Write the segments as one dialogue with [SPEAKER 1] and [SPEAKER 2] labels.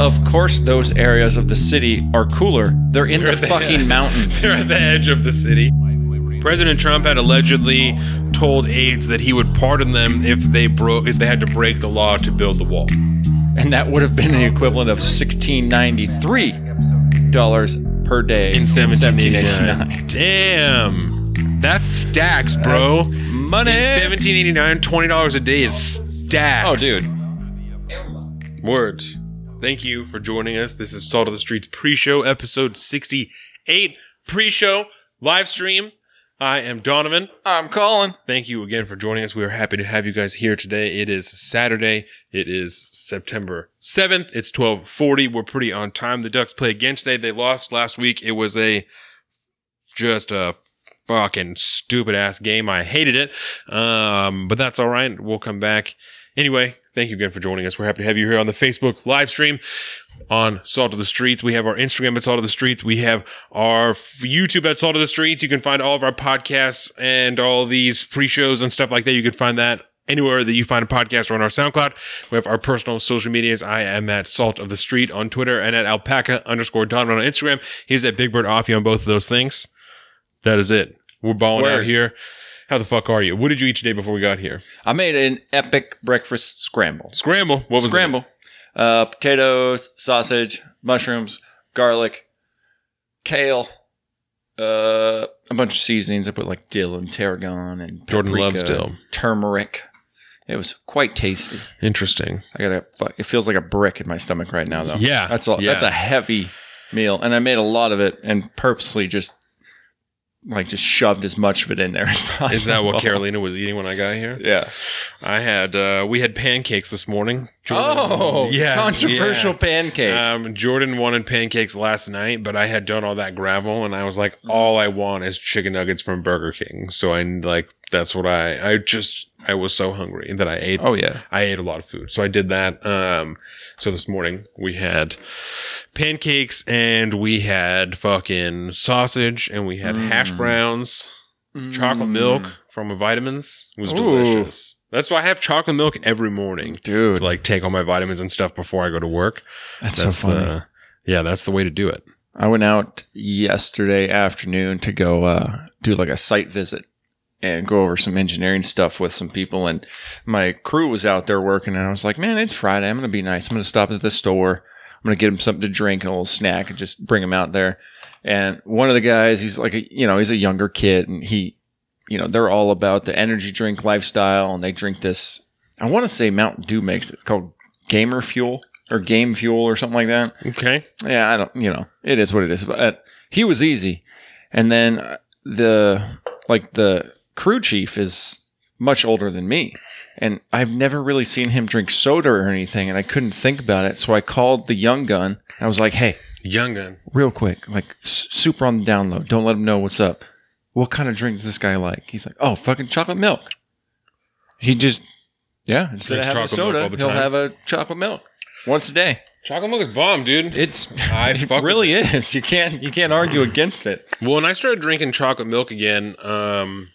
[SPEAKER 1] Of course, those areas of the city are cooler. They're in the
[SPEAKER 2] the-
[SPEAKER 1] fucking mountains.
[SPEAKER 2] They're at the edge of the city. President Trump had allegedly told aides that he would pardon them if they broke if they had to break the law to build the wall.
[SPEAKER 1] And that would have been the equivalent of $1693 per day
[SPEAKER 2] In 1789.
[SPEAKER 1] 1789.
[SPEAKER 2] Damn. That's stacks, bro.
[SPEAKER 1] Money.
[SPEAKER 2] In 1789, $20 a day is stacks.
[SPEAKER 1] Oh, dude.
[SPEAKER 2] Words. Thank you for joining us. This is Salt of the Streets pre-show, episode 68. Pre-show, live stream. I am Donovan.
[SPEAKER 1] I'm Colin.
[SPEAKER 2] Thank you again for joining us. We are happy to have you guys here today. It is Saturday. It is September 7th. It's 1240. We're pretty on time. The Ducks play again today. They lost last week. It was a just a fucking stupid ass game. I hated it. Um, but that's all right. We'll come back. Anyway, thank you again for joining us. We're happy to have you here on the Facebook live stream on Salt of the Streets. We have our Instagram at Salt of the Streets. We have our YouTube at Salt of the Streets. You can find all of our podcasts and all these pre-shows and stuff like that. You can find that anywhere that you find a podcast or on our SoundCloud. We have our personal social medias. I am at Salt of the Street on Twitter and at alpaca underscore Donovan on Instagram. He's at Big Bird Offie on both of those things. That is it. We're balling out here. How the fuck are you? What did you eat today before we got here?
[SPEAKER 1] I made an epic breakfast scramble.
[SPEAKER 2] Scramble. What was it?
[SPEAKER 1] Scramble. Uh, potatoes, sausage, mushrooms, garlic, kale, uh, a bunch of seasonings. I put like dill and tarragon and
[SPEAKER 2] Jordan
[SPEAKER 1] paprika,
[SPEAKER 2] loves dill.
[SPEAKER 1] turmeric. It was quite tasty.
[SPEAKER 2] Interesting.
[SPEAKER 1] I got a. It feels like a brick in my stomach right now, though.
[SPEAKER 2] Yeah,
[SPEAKER 1] that's all.
[SPEAKER 2] yeah.
[SPEAKER 1] That's a heavy meal, and I made a lot of it, and purposely just like just shoved as much of it in there as possible.
[SPEAKER 2] Is that what Carolina was eating when I got here?
[SPEAKER 1] Yeah.
[SPEAKER 2] I had uh we had pancakes this morning.
[SPEAKER 1] Oh,
[SPEAKER 2] Yeah,
[SPEAKER 1] controversial
[SPEAKER 2] yeah.
[SPEAKER 1] pancake.
[SPEAKER 2] Um, Jordan wanted pancakes last night, but I had done all that gravel, and I was like, all I want is chicken nuggets from Burger King. So I like that's what I I just I was so hungry that I ate.
[SPEAKER 1] oh yeah.
[SPEAKER 2] I ate a lot of food, so I did that. Um, so this morning we had pancakes and we had fucking sausage and we had hash browns. chocolate milk from my vitamins was
[SPEAKER 1] Ooh.
[SPEAKER 2] delicious. That's why I have chocolate milk every morning.
[SPEAKER 1] dude.
[SPEAKER 2] Like take all my vitamins and stuff before I go to work.
[SPEAKER 1] that's,
[SPEAKER 2] That's
[SPEAKER 1] so funny.
[SPEAKER 2] the yeah, that's the way to do it.
[SPEAKER 1] I went out yesterday afternoon to go uh, do like a site visit and go over some engineering stuff with some people. And my crew was out there working, and I was like, "Man, it's Friday. I'm going to be nice. I'm going to stop at the store. I'm going to get them something to drink and a little snack, and just bring them out there." And one of the guys, he's like, a, you know, he's a younger kid, and he, you know, they're all about the energy drink lifestyle, and they drink this. I want to say Mountain Dew makes it. It's called Gamer Fuel or Game Fuel or something like that
[SPEAKER 2] Okay.
[SPEAKER 1] yeah, I don't, you know, it is what it is. But he was easy. And then uh, the, like, the crew chief is much older than me. And I've never really seen him drink soda or anything. And I couldn't think about it. So I called the young gun. I was like, hey,
[SPEAKER 2] Young gun.
[SPEAKER 1] real quick, like, s- super on the down low. Don't let him know what's up. What kind of drink does this guy like? He's like, oh, fucking chocolate milk. He just, yeah, instead of having
[SPEAKER 2] chocolate milk
[SPEAKER 1] soda,
[SPEAKER 2] all the
[SPEAKER 1] he'll
[SPEAKER 2] time.
[SPEAKER 1] have a chocolate milk once a day.
[SPEAKER 2] Chocolate milk is bomb, dude.
[SPEAKER 1] It's
[SPEAKER 2] I
[SPEAKER 1] it
[SPEAKER 2] fuck
[SPEAKER 1] really is. You can't you can't argue against it.
[SPEAKER 2] Well, when I started drinking chocolate milk again, um,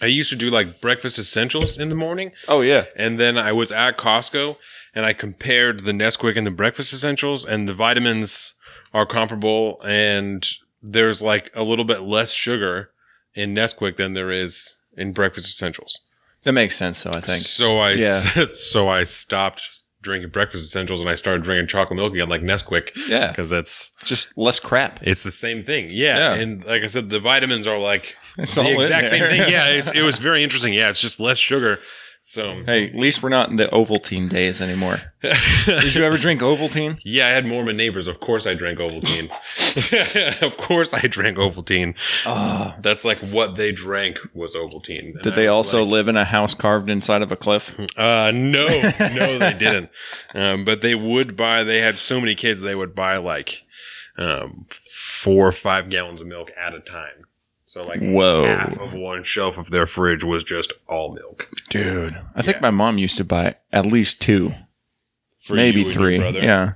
[SPEAKER 2] I used to do like breakfast essentials in the morning.
[SPEAKER 1] Oh yeah.
[SPEAKER 2] And then I was at Costco and I compared the Nesquik and the breakfast essentials and the vitamins are comparable and there's like a little bit less sugar in Nesquik than there is in breakfast essentials.
[SPEAKER 1] That makes sense though, I think.
[SPEAKER 2] So I
[SPEAKER 1] Yeah.
[SPEAKER 2] so I stopped drinking breakfast essentials and I started drinking chocolate milk again like Nesquik
[SPEAKER 1] Yeah.
[SPEAKER 2] because that's
[SPEAKER 1] Just less crap.
[SPEAKER 2] it's the same thing. Yeah.
[SPEAKER 1] Yeah.
[SPEAKER 2] And like I said, the vitamins are like
[SPEAKER 1] It's
[SPEAKER 2] the
[SPEAKER 1] all
[SPEAKER 2] exact same thing. Yeah. It's, it was very interesting. Yeah. It's just less sugar. So
[SPEAKER 1] Hey, at least we're not in the Ovaltine days anymore. Did you ever drink Ovaltine?
[SPEAKER 2] Yeah, I had Mormon neighbors. Of course, I drank Ovaltine. of course, I drank Ovaltine.
[SPEAKER 1] Oh.
[SPEAKER 2] That's like what they drank was Ovaltine. And
[SPEAKER 1] Did
[SPEAKER 2] I
[SPEAKER 1] they also
[SPEAKER 2] like,
[SPEAKER 1] live in a house carved inside of a cliff?
[SPEAKER 2] Uh, no, no, they didn't. Um, but they would buy. They had so many kids. They would buy like um, four or five gallons of milk at a time. So like
[SPEAKER 1] Whoa.
[SPEAKER 2] half of one shelf of their fridge was just all milk.
[SPEAKER 1] Dude. I think my mom used to buy at least two,
[SPEAKER 2] For
[SPEAKER 1] maybe three. Yeah.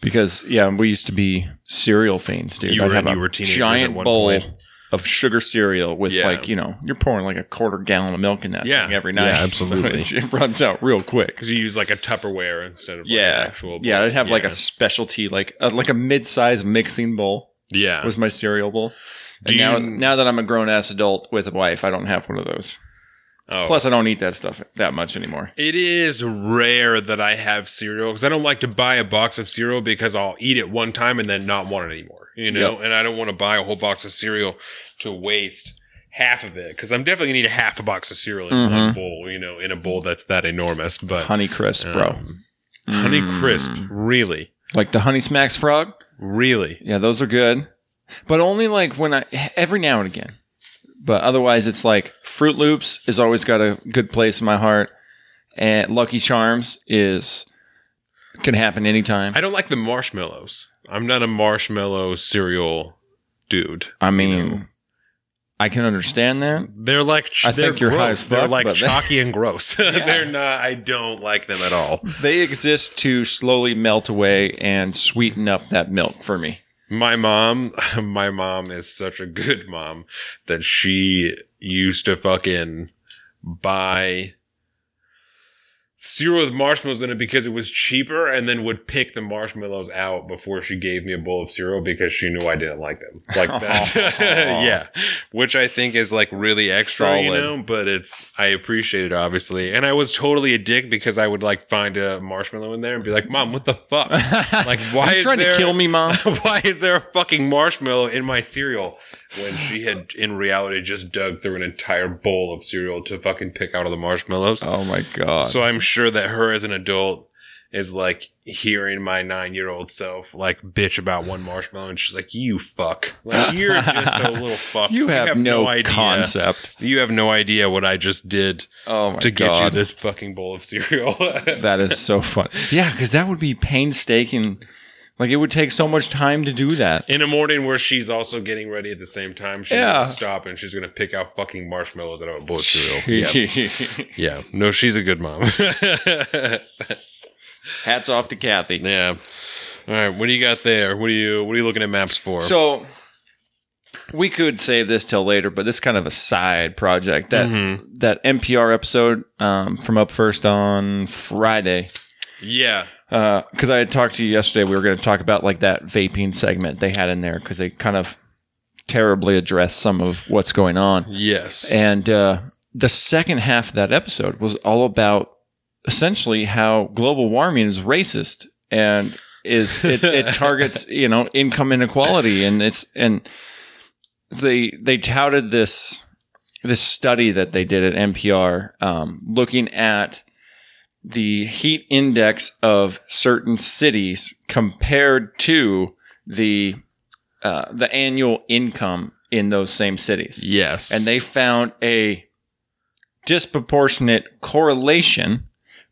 [SPEAKER 1] Because yeah, we used to be cereal fiends, dude.
[SPEAKER 2] You
[SPEAKER 1] I'd
[SPEAKER 2] were-
[SPEAKER 1] have
[SPEAKER 2] you
[SPEAKER 1] a giant
[SPEAKER 2] at one
[SPEAKER 1] bowl
[SPEAKER 2] point.
[SPEAKER 1] of sugar cereal with
[SPEAKER 2] Yeah.
[SPEAKER 1] like you know you're pouring like a quarter gallon of milk in that
[SPEAKER 2] Yeah.
[SPEAKER 1] thing every night.
[SPEAKER 2] Yeah, absolutely.
[SPEAKER 1] it, it runs out real quick.
[SPEAKER 2] Because you use like a Tupperware instead of like,
[SPEAKER 1] Yeah,
[SPEAKER 2] an actual.
[SPEAKER 1] yeah. I'd have like a specialty, like a, like a mid-sized mixing bowl
[SPEAKER 2] yeah.
[SPEAKER 1] was my cereal bowl.
[SPEAKER 2] Do
[SPEAKER 1] And now,
[SPEAKER 2] you-
[SPEAKER 1] now that I'm a grown ass adult with a wife, I don't have one of those.
[SPEAKER 2] Oh.
[SPEAKER 1] Plus, I don't eat that stuff that much anymore.
[SPEAKER 2] It is rare that I have cereal because I don't like to buy a box of cereal because I'll eat it one time and then not want it anymore. You know,
[SPEAKER 1] Yep.
[SPEAKER 2] and I don't want to buy a whole box of cereal to waste half of it because I'm definitely gonna eat a half a box of cereal in one
[SPEAKER 1] Mhm.
[SPEAKER 2] bowl. You know, in a bowl that's that enormous. But
[SPEAKER 1] Honey Crisp, bro.
[SPEAKER 2] um, Honey
[SPEAKER 1] Mm.
[SPEAKER 2] Crisp, really,
[SPEAKER 1] Like the Honey Smacks Frog.
[SPEAKER 2] really.
[SPEAKER 1] Yeah, those are good, but only like when I every now and again. But otherwise, it's like Fruit Loops has always got a good place in my heart, and Lucky Charms is can happen anytime.
[SPEAKER 2] I don't like the marshmallows. I'm not a marshmallow cereal dude.
[SPEAKER 1] I mean,
[SPEAKER 2] know.
[SPEAKER 1] I can understand that.
[SPEAKER 2] They're like
[SPEAKER 1] I
[SPEAKER 2] they're
[SPEAKER 1] think you're high
[SPEAKER 2] gross.
[SPEAKER 1] as
[SPEAKER 2] They're like chalky and gross. they're not. I don't like them at all.
[SPEAKER 1] They exist to slowly melt away and sweeten up that milk for me.
[SPEAKER 2] My mom, my mom is such a good mom that she used to fucking buy cereal with marshmallows in it because it was cheaper and then would pick the marshmallows out before she gave me a bowl of cereal because she knew I didn't like them. Like that. yeah. Which I think is like really extra, you know, but it's, I appreciate it obviously. And I was totally a dick because I would like find a marshmallow in there and be like, mom, what the fuck? Like, why
[SPEAKER 1] Are you
[SPEAKER 2] is
[SPEAKER 1] trying
[SPEAKER 2] there-
[SPEAKER 1] to kill me, mom?
[SPEAKER 2] why is there a fucking marshmallow in my cereal when she had in reality just dug through an entire bowl of cereal to fucking pick out all the marshmallows
[SPEAKER 1] Oh my god!
[SPEAKER 2] so i'm sure that her as an adult is like hearing my nine year old self like bitch about one marshmallow and she's like you fuck like you're just a little fuck
[SPEAKER 1] you have, no,
[SPEAKER 2] idea
[SPEAKER 1] concept.
[SPEAKER 2] you have no idea what i just did
[SPEAKER 1] Oh my
[SPEAKER 2] to get you this fucking bowl of cereal
[SPEAKER 1] that is so fun. Yeah, because that would be painstaking. Like it would take so much time to do that.
[SPEAKER 2] in a morning where she's also getting ready at the same time, she's
[SPEAKER 1] Yeah.
[SPEAKER 2] gonna stop and she's gonna pick out fucking marshmallows out of a bowl of cereal. Yep. Yeah, no, she's a good mom.
[SPEAKER 1] Hats off to Kathy.
[SPEAKER 2] yeah. All right, what do you got there? What are you What are you looking at maps for?
[SPEAKER 1] So we could save this till later, but this is kind of a side project. That
[SPEAKER 2] Mhm.
[SPEAKER 1] that NPR episode um, from Up First on Friday.
[SPEAKER 2] yeah,
[SPEAKER 1] because I had talked to you yesterday. We were going to talk about like that vaping segment they had in there because they kind of terribly addressed some of what's going on.
[SPEAKER 2] yes,
[SPEAKER 1] And uh, the second half of that episode was all about essentially how global warming is racist and is it, it targets you know income inequality and it's and they they touted this this study that they did at NPR um, looking at the heat index of certain cities compared to the uh, the annual income in those same cities.
[SPEAKER 2] Yes,
[SPEAKER 1] and they found a disproportionate correlation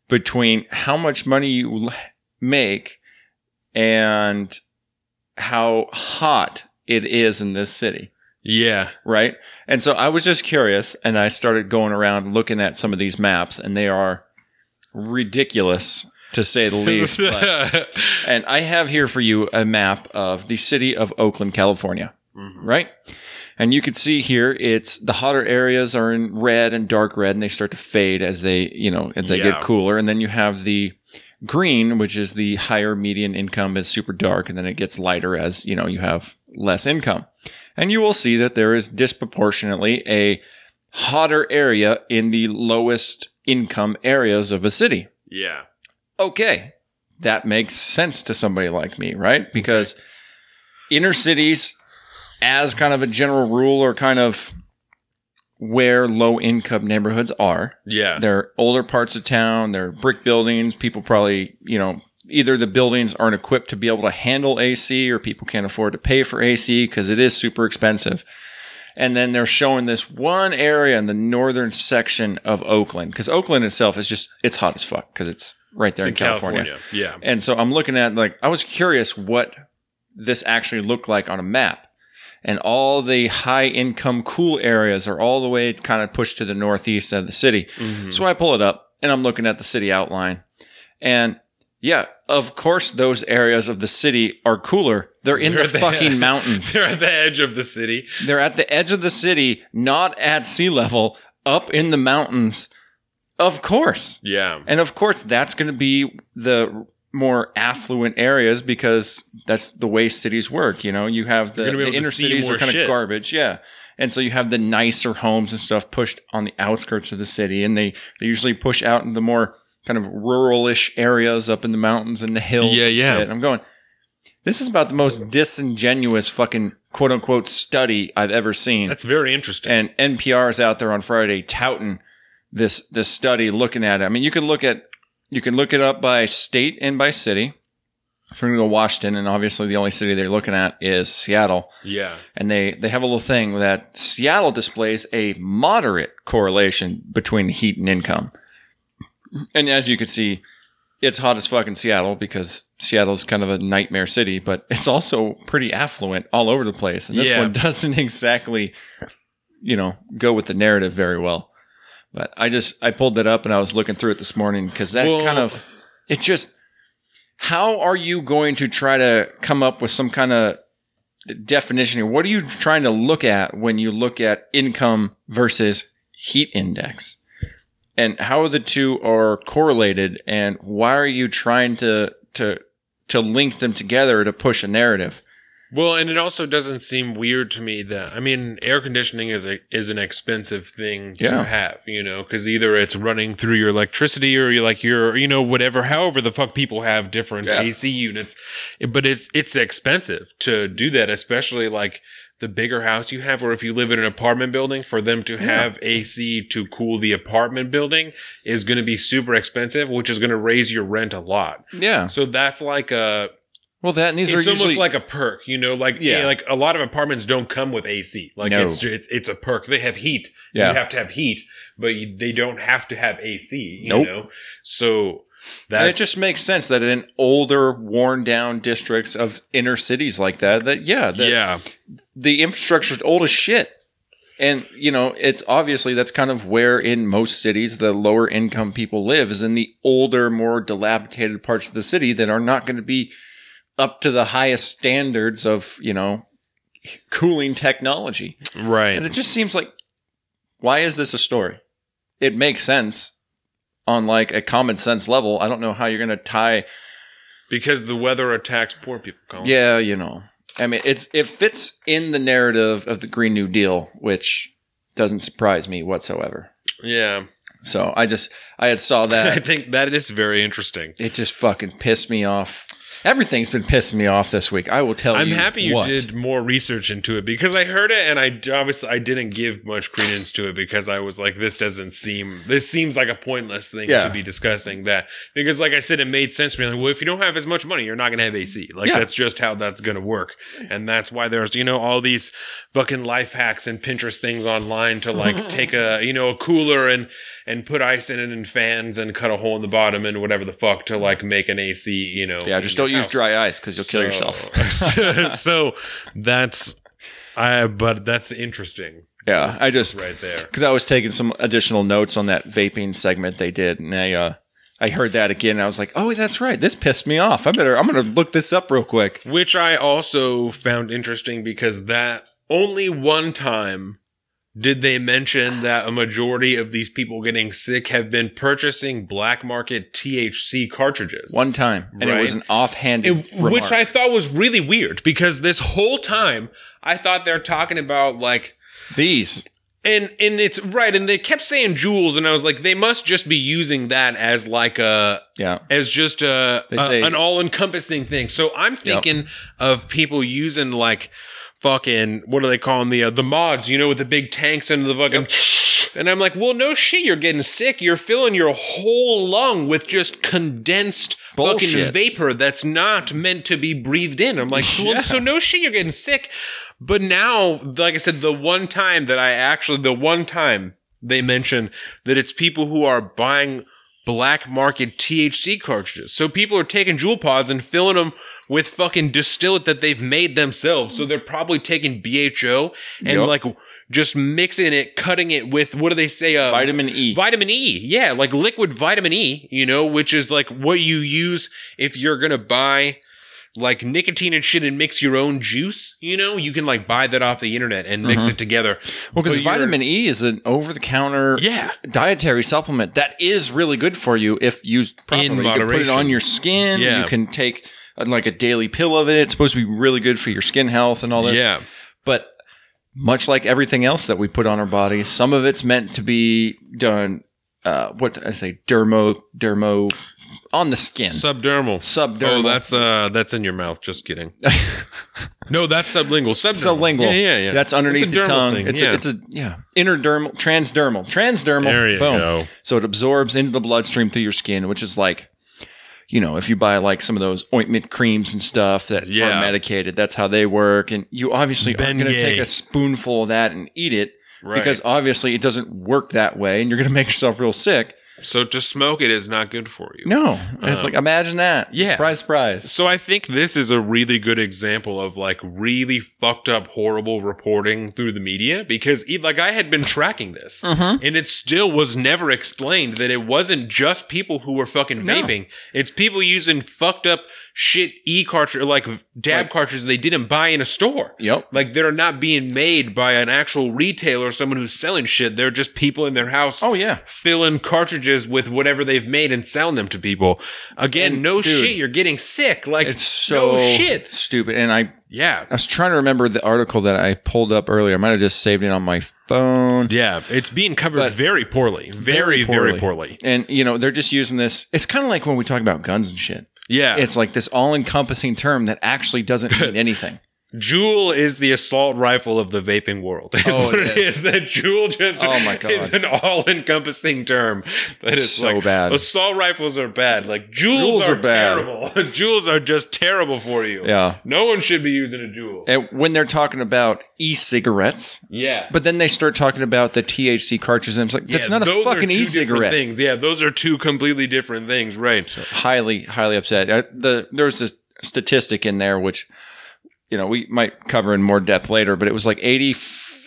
[SPEAKER 1] between how much money you make and how hot it is in this city.
[SPEAKER 2] Yeah,
[SPEAKER 1] right? And so i was just curious and i started going around looking at some of these maps and they are ridiculous to say the least but, and i have here for you a map of the city of oakland california
[SPEAKER 2] Mhm.
[SPEAKER 1] right? And you can see here, it's the hotter areas are in red and dark red, and they start to fade as they, you know, as they
[SPEAKER 2] Yeah.
[SPEAKER 1] get cooler. And then you have the green, which is the higher median income, is super dark, and then it gets lighter as you know you have less income. And you will see that there is disproportionately a hotter area in the lowest income areas of a city
[SPEAKER 2] yeah,
[SPEAKER 1] okay, that makes sense to somebody like me, right? Because inner cities, as kind of a general rule, are kind of where low income neighborhoods are.
[SPEAKER 2] yeah,
[SPEAKER 1] They're older parts of town, they're brick buildings. People probably, you know, either the buildings aren't equipped to be able to handle AC or people can't afford to pay for AC because it is super expensive. And then they're showing this one area in the northern section of Oakland because Oakland itself is just, it's hot as fuck because it's right there
[SPEAKER 2] it's
[SPEAKER 1] in, California.
[SPEAKER 2] Yeah,
[SPEAKER 1] And so I'm looking at like I was curious what this actually looked like on a map. And all the high income cool areas are all the way kind of pushed to the northeast of the city.
[SPEAKER 2] Mhm.
[SPEAKER 1] So I pull it up and I'm looking at the city outline. And Yeah, of course those areas of the city are cooler. They're in
[SPEAKER 2] They're
[SPEAKER 1] the
[SPEAKER 2] at
[SPEAKER 1] fucking mountains.
[SPEAKER 2] They're at the edge of the city.
[SPEAKER 1] They're at the edge of the city, not at sea level, up in the mountains. Of course.
[SPEAKER 2] Yeah.
[SPEAKER 1] And of course, that's going to be the more affluent areas because that's the way cities work. You know, you have the,
[SPEAKER 2] You're gonna be
[SPEAKER 1] the inner cities are kind
[SPEAKER 2] shit.
[SPEAKER 1] of garbage. Yeah. And so you have the nicer homes and stuff pushed on the outskirts of the city. And they, they usually push out in the more kind of ruralish areas up in the mountains and the hills.
[SPEAKER 2] Yeah, yeah.
[SPEAKER 1] shit. I'm going, this is about the most disingenuous fucking quote unquote study I've ever seen
[SPEAKER 2] That's very interesting.
[SPEAKER 1] and NPR is out there on Friday touting this this study, looking at it. I mean, you can look at you can look it up by state and by city. So we're gonna go Washington, and obviously the only city they're looking at is Seattle.
[SPEAKER 2] yeah.
[SPEAKER 1] And they they have a little thing that Seattle displays a moderate correlation between heat and income. And as you can see, it's hot as fuck in Seattle because Seattle's kind of a nightmare city, but it's also pretty affluent all over the place. And this
[SPEAKER 2] Yeah.
[SPEAKER 1] one doesn't exactly, you know, go with the narrative very well. But I just I pulled that up and I was looking through it this morning because that kind of it just how are you going to try to come up with some kind of definition here? What are you trying to look at when you look at income versus heat index? And how the two are correlated and why are you trying to to to link them together to push a narrative?
[SPEAKER 2] Well, and it also doesn't seem weird to me that I mean, air conditioning is a is an expensive thing to
[SPEAKER 1] Yeah.
[SPEAKER 2] have, you know, because either it's running through your electricity or you like your, you know, whatever, however the fuck people have different
[SPEAKER 1] Yeah.
[SPEAKER 2] AC units, but it's it's expensive to do that, especially like the bigger house you have, or if you live in an apartment building, for them to have AC to cool the apartment building is going to be super expensive, which is going to raise your rent a lot.
[SPEAKER 1] Yeah.
[SPEAKER 2] So that's like a
[SPEAKER 1] Well, that and these
[SPEAKER 2] it's
[SPEAKER 1] are
[SPEAKER 2] almost
[SPEAKER 1] usually
[SPEAKER 2] like a perk, you know, like
[SPEAKER 1] Yeah.
[SPEAKER 2] yeah. like a lot of apartments don't come with AC. Like
[SPEAKER 1] No.
[SPEAKER 2] it's it's it's a perk. They have heat. So
[SPEAKER 1] Yeah.
[SPEAKER 2] you have to have heat, but you, they don't have to have AC, you
[SPEAKER 1] Nope.
[SPEAKER 2] know. So
[SPEAKER 1] and it just makes sense that in older, worn down districts of inner cities like that, that yeah, that
[SPEAKER 2] yeah.
[SPEAKER 1] the infrastructure is old as shit. And, you know, it's obviously that's kind of where in most cities the lower income people live is in the older, more dilapidated parts of the city that are not going to be up to the highest standards of, you know, cooling technology.
[SPEAKER 2] Right.
[SPEAKER 1] And it just seems like, why is this a story? It makes sense on like a common sense level. I don't know how you're going to tie
[SPEAKER 2] because the weather attacks poor people. Colin.
[SPEAKER 1] Yeah, you know. I mean, it's it fits in the narrative of the Green New Deal, which doesn't surprise me whatsoever.
[SPEAKER 2] Yeah.
[SPEAKER 1] So I just I had saw that.
[SPEAKER 2] I think that is very interesting.
[SPEAKER 1] it just fucking pissed me off. Everything's been pissing me off this week. I will tell you.
[SPEAKER 2] I'm happy you
[SPEAKER 1] what.
[SPEAKER 2] did more research into it because I heard it and I obviously I didn't give much credence to it because I was like, this doesn't seem this seems like a pointless thing
[SPEAKER 1] Yeah.
[SPEAKER 2] to be discussing that because like I said, it made sense to me. Like, well, if you don't have as much money, you're not gonna have AC. Like
[SPEAKER 1] Yeah.
[SPEAKER 2] that's just how that's gonna work, and that's why there's you know all these fucking life hacks and Pinterest things online to like take a you know a cooler and and put ice in it and fans and cut a hole in the bottom and whatever the fuck to like make an AC. You know,
[SPEAKER 1] Yeah, just don't use
[SPEAKER 2] house.
[SPEAKER 1] dry ice because you'll kill yourself.
[SPEAKER 2] so that's I but that's interesting.
[SPEAKER 1] Yeah, I just
[SPEAKER 2] right there.
[SPEAKER 1] because I was taking some additional notes on that vaping segment they did, and I uh, I heard that again, and I was like, oh, that's right. This pissed me off. I better I'm gonna look this up real quick.
[SPEAKER 2] Which I also found interesting because that only one time did they mention that a majority of these people getting sick have been purchasing black market THC cartridges.
[SPEAKER 1] One time, and it was an offhanded,
[SPEAKER 2] It- which I thought was really weird because this whole time I thought they're talking about like
[SPEAKER 1] these.
[SPEAKER 2] And and it's right, and they kept saying Juuls, and I was like, they must just be using that as like a
[SPEAKER 1] Yeah,
[SPEAKER 2] as just a, a-
[SPEAKER 1] say-
[SPEAKER 2] an all encompassing thing. So I'm thinking of people using like fucking what do they call them the uh, the mods, you know, with the big tanks and the fucking. And I'm like, well, no shit, you're getting sick. You're filling your whole lung with just condensed fucking vapor that's not meant to be breathed in. I'm like, so, well,
[SPEAKER 1] Yeah.
[SPEAKER 2] so no shit, you're getting sick. But now, like I said, the one time that I actually, the one time they mention that it's people who are buying black market THC cartridges. So people are taking jewel pods and filling them with fucking distillate that they've made themselves. So they're probably taking BHO and
[SPEAKER 1] Yup.
[SPEAKER 2] like just mixing it, cutting it with what do they say? Uh,
[SPEAKER 1] Vitamin E.
[SPEAKER 2] Vitamin E, yeah, like liquid vitamin E, you know, which is like what you use if you're gonna buy like nicotine and shit and mix your own juice. You know, you can like buy that off the internet and mix it together.
[SPEAKER 1] well, because vitamin E is an over-the-counter
[SPEAKER 2] Yeah.
[SPEAKER 1] dietary supplement that is really good for you if used properly.
[SPEAKER 2] In
[SPEAKER 1] You can put it on your skin.
[SPEAKER 2] Yeah.
[SPEAKER 1] You can take like a daily pill of it. It's supposed to be really good for your skin health and all this.
[SPEAKER 2] Yeah,
[SPEAKER 1] But much like everything else that we put on our bodies, some of it's meant to be done. Uh, what I say? Dermo, dermo, on the skin.
[SPEAKER 2] subdermal.
[SPEAKER 1] Subdermal.
[SPEAKER 2] Oh, that's uh, that's in your mouth. Just kidding. no, that's sublingual. Subdermal.
[SPEAKER 1] sublingual.
[SPEAKER 2] Yeah, yeah, yeah.
[SPEAKER 1] That's underneath the tongue.
[SPEAKER 2] thing,
[SPEAKER 1] It's
[SPEAKER 2] yeah.
[SPEAKER 1] a, it's a yeah interdermal, transdermal, transdermal.
[SPEAKER 2] There you
[SPEAKER 1] boom.
[SPEAKER 2] go.
[SPEAKER 1] So it absorbs into the bloodstream through your skin, which is like, you know, if you buy like some of those ointment creams and stuff that
[SPEAKER 2] Yeah.
[SPEAKER 1] are medicated, that's how they work. And you obviously aren't going to take a spoonful of that and eat it
[SPEAKER 2] Right.
[SPEAKER 1] because obviously it doesn't work that way, and you're going to make yourself real sick.
[SPEAKER 2] So to smoke it is not good for you.
[SPEAKER 1] No, And it's
[SPEAKER 2] Um,
[SPEAKER 1] like imagine that.
[SPEAKER 2] yeah.
[SPEAKER 1] surprise, surprise.
[SPEAKER 2] So I think this is a really good example of like really fucked up, horrible reporting through the media because e- like I had been tracking this
[SPEAKER 1] Mm-hmm.
[SPEAKER 2] and it still was never explained that it wasn't just people who were fucking
[SPEAKER 1] No.
[SPEAKER 2] vaping. It's people using fucked up shit e cartridge like dab
[SPEAKER 1] Like-
[SPEAKER 2] cartridges they didn't buy in a store.
[SPEAKER 1] Yep.
[SPEAKER 2] Like they're not being made by an actual retailer or someone who's selling shit. They're just people in their house
[SPEAKER 1] Oh yeah.
[SPEAKER 2] filling cartridges with whatever they've made and selling them to people. Again,
[SPEAKER 1] And,
[SPEAKER 2] no
[SPEAKER 1] dude,
[SPEAKER 2] shit, you're getting sick. Like
[SPEAKER 1] It's so
[SPEAKER 2] no shit.
[SPEAKER 1] stupid. And I
[SPEAKER 2] Yeah.
[SPEAKER 1] I was trying to remember the article that I pulled up earlier. I might have just saved it on my phone.
[SPEAKER 2] Yeah, it's being covered
[SPEAKER 1] But-
[SPEAKER 2] very poorly. Very, very poorly.
[SPEAKER 1] And you know, they're just using this. It's kind of like when we talk about guns and shit.
[SPEAKER 2] Yeah.
[SPEAKER 1] It's like this all-encompassing term that actually doesn't mean anything.
[SPEAKER 2] Juul is the assault rifle of the vaping world. Is
[SPEAKER 1] Oh,
[SPEAKER 2] what
[SPEAKER 1] it
[SPEAKER 2] it is. That Juul just
[SPEAKER 1] Oh, my God.
[SPEAKER 2] is an all-encompassing term. That is
[SPEAKER 1] So
[SPEAKER 2] like,
[SPEAKER 1] bad.
[SPEAKER 2] Assault rifles are bad. Like Juuls,
[SPEAKER 1] Juuls
[SPEAKER 2] are,
[SPEAKER 1] are bad.
[SPEAKER 2] terrible. Juuls are just terrible for you.
[SPEAKER 1] Yeah.
[SPEAKER 2] No one should be using a Juul.
[SPEAKER 1] And when they're talking about e-cigarettes,
[SPEAKER 2] yeah.
[SPEAKER 1] but then they start talking about the THC cartridges, and it's like that's
[SPEAKER 2] Yeah,
[SPEAKER 1] not a fucking e-cigarette.
[SPEAKER 2] Things. Yeah, those are two completely different things. Right.
[SPEAKER 1] highly highly upset uh, the there's this statistic in there which you know we might cover in more depth later but it was like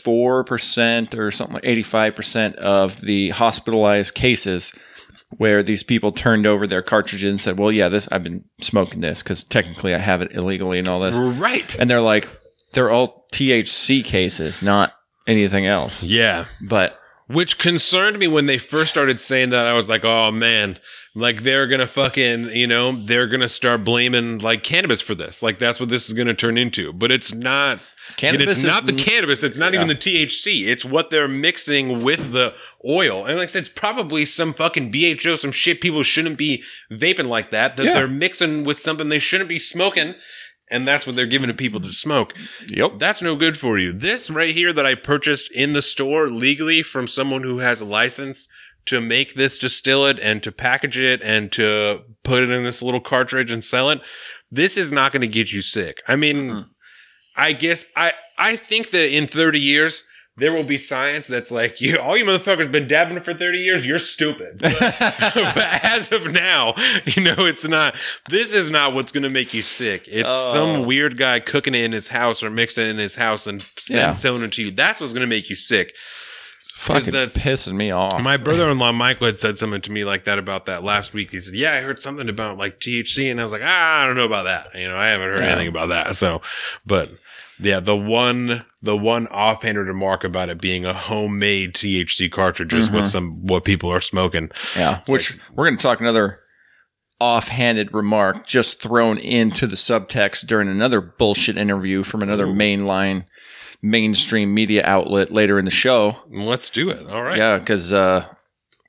[SPEAKER 1] 84% or something like 85% of the hospitalized cases where these people turned over their cartridges and said well yeah this i've been smoking this because technically i have it illegally and all this
[SPEAKER 2] Right.
[SPEAKER 1] and they're like they're all thc cases not anything else
[SPEAKER 2] Yeah.
[SPEAKER 1] but
[SPEAKER 2] Which concerned me when they first started saying that. I was like, oh man, like they're gonna fucking, you know, they're gonna start blaming like cannabis for this. Like that's what this is gonna turn into. But it's not.
[SPEAKER 1] Cannabis
[SPEAKER 2] and it's not the cannabis. It's not even the THC. It's what they're mixing with the oil. And like I said, it's probably some fucking BHO, some shit people shouldn't be vaping like that. That
[SPEAKER 1] Yeah.
[SPEAKER 2] they're mixing with something they shouldn't be smoking. And that's what they're giving to people to smoke.
[SPEAKER 1] yep
[SPEAKER 2] That's no good for you. This right here that I purchased in the store legally from someone who has a license to make this distillate and to package it and to put it in this little cartridge and sell it. This is not going to get you sick. I mean, mm-hmm. I guess I I think that in 30 years there will be science that's like you all you motherfuckers been dabbing for 30 years you're stupid but as of now you know it's not this is not what's going to make you sick it's
[SPEAKER 1] Oh.
[SPEAKER 2] some weird guy cooking it in his house or mixing it in his house and
[SPEAKER 1] Yeah.
[SPEAKER 2] selling it to you that's what's going to make you sick
[SPEAKER 1] fucking
[SPEAKER 2] that's-
[SPEAKER 1] pissing me off
[SPEAKER 2] my brother-in-law Michael had said something to me like that about that last week. He said, "Yeah, I heard something about like THC," and I was like, "Ah, I don't know about that. You know, I haven't heard
[SPEAKER 1] Yeah.
[SPEAKER 2] anything about that." So, but yeah, the one the one offhanded remark about it being a homemade THC cartridge is
[SPEAKER 1] Mm-hmm.
[SPEAKER 2] what some what people are smoking.
[SPEAKER 1] Yeah, which we're going to talk another offhanded remark just thrown into the subtext during another bullshit interview from another mainline mainstream media outlet later in the show.
[SPEAKER 2] Let's do it. All right.
[SPEAKER 1] Yeah, because uh,